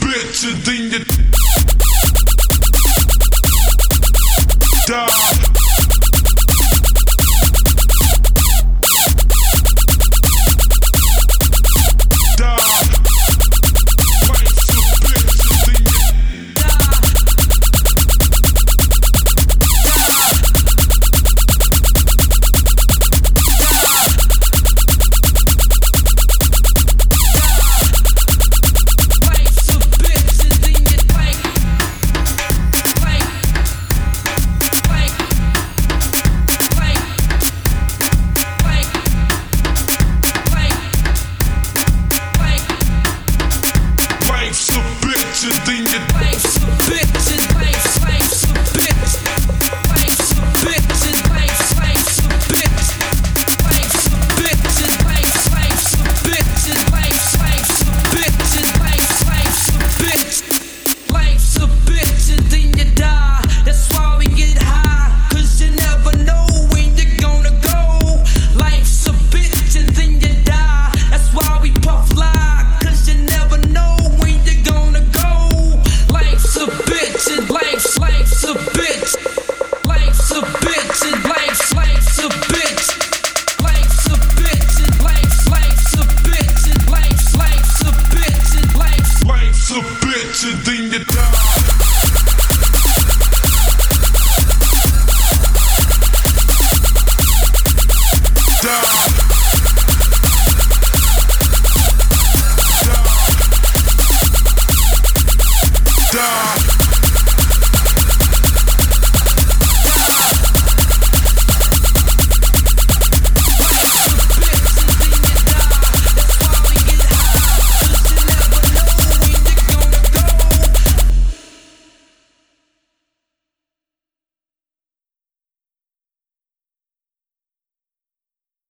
a bitch and then you die.